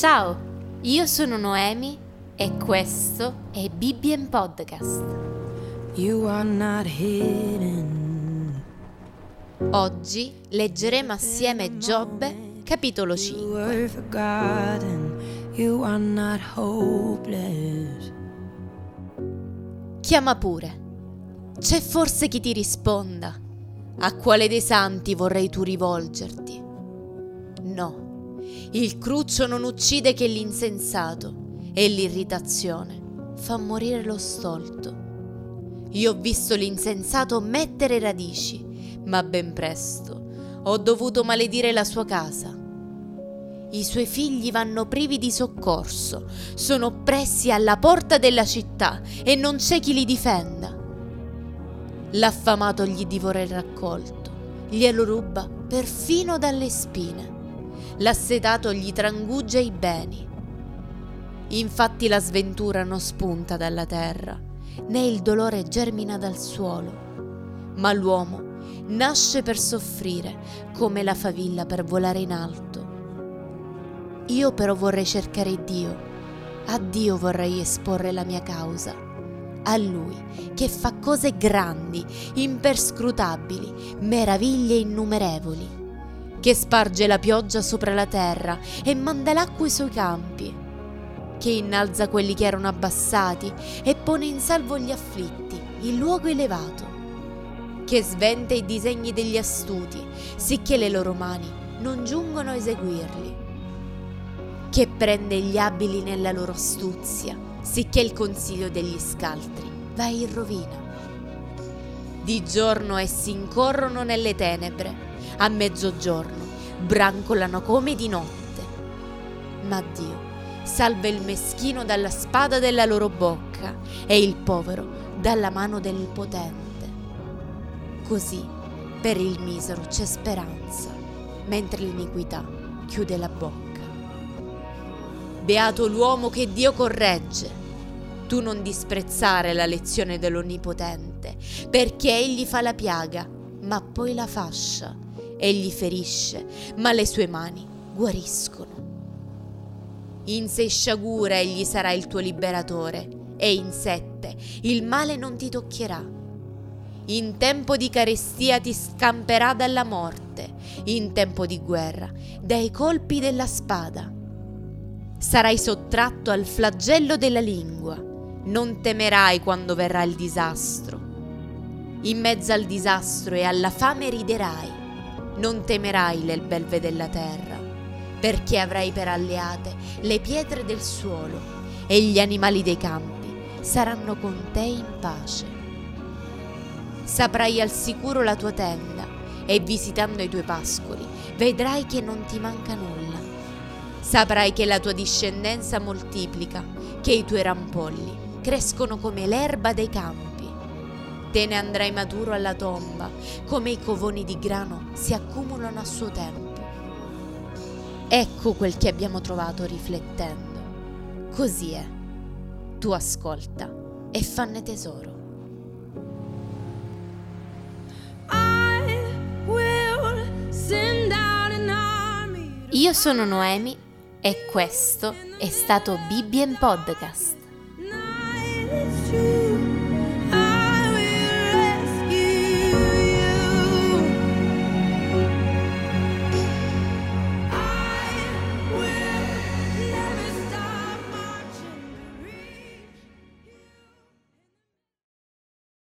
Ciao, io sono Noemi e questo è Bibbien Podcast. You are not hidden. Oggi leggeremo assieme Giobbe, capitolo You 5. were forgotten. You are not hopeless. Chiama pure. C'è forse chi ti risponda. A quale dei santi vorrei tu rivolgerti? No, il cruccio non uccide che l'insensato e l'irritazione fa morire lo stolto. Io ho visto l'insensato mettere radici, ma ben presto ho dovuto maledire la sua casa. I suoi figli vanno privi di soccorso, sono oppressi alla porta della città e non c'è chi li difenda. L'affamato gli divora il raccolto, glielo ruba perfino dalle spine. L'assetato gli tranguggia i beni. Infatti la sventura non spunta dalla terra, né il dolore germina dal suolo, ma l'uomo nasce per soffrire come la favilla per volare in alto. Io però vorrei cercare Dio, a Dio vorrei esporre la mia causa, a Lui che fa cose grandi, imperscrutabili, meraviglie innumerevoli, che sparge la pioggia sopra la terra e manda l'acqua sui campi, che innalza quelli che erano abbassati e pone in salvo gli afflitti in luogo elevato, che sventa i disegni degli astuti, sicché le loro mani non giungono a eseguirli che prende gli abili nella loro astuzia, sicché il consiglio degli scaltri va in rovina. Di giorno essi incorrono nelle tenebre, a mezzogiorno brancolano come di notte. Ma Dio salva il meschino dalla spada della loro bocca e il povero dalla mano del potente. Così per il misero c'è speranza, mentre l'iniquità chiude la bocca. Beato l'uomo che Dio corregge. Tu non disprezzare la lezione dell'Onnipotente, perché egli fa la piaga, ma poi la fascia. Egli ferisce, ma le sue mani guariscono. In sei sciagure egli sarà il tuo liberatore, e in sette il male non ti toccherà. In tempo di carestia ti scamperà dalla morte, in tempo di guerra dai colpi della spada sarai sottratto al flagello della lingua, non temerai quando verrà il disastro. In mezzo al disastro e alla fame riderai, non temerai le belve della terra, perché avrai per alleate le pietre del suolo e gli animali dei campi saranno con te in pace. Saprai al sicuro la tua tenda e visitando i tuoi pascoli vedrai che non ti manca nulla. Saprai che la tua discendenza moltiplica, che i tuoi rampolli crescono come l'erba dei campi. Te ne andrai maturo alla tomba, come i covoni di grano si accumulano a suo tempo. Ecco quel che abbiamo trovato riflettendo. Così è. Tu ascolta e fanne tesoro. Io sono Noemi e questo è stato Bibbien Podcast.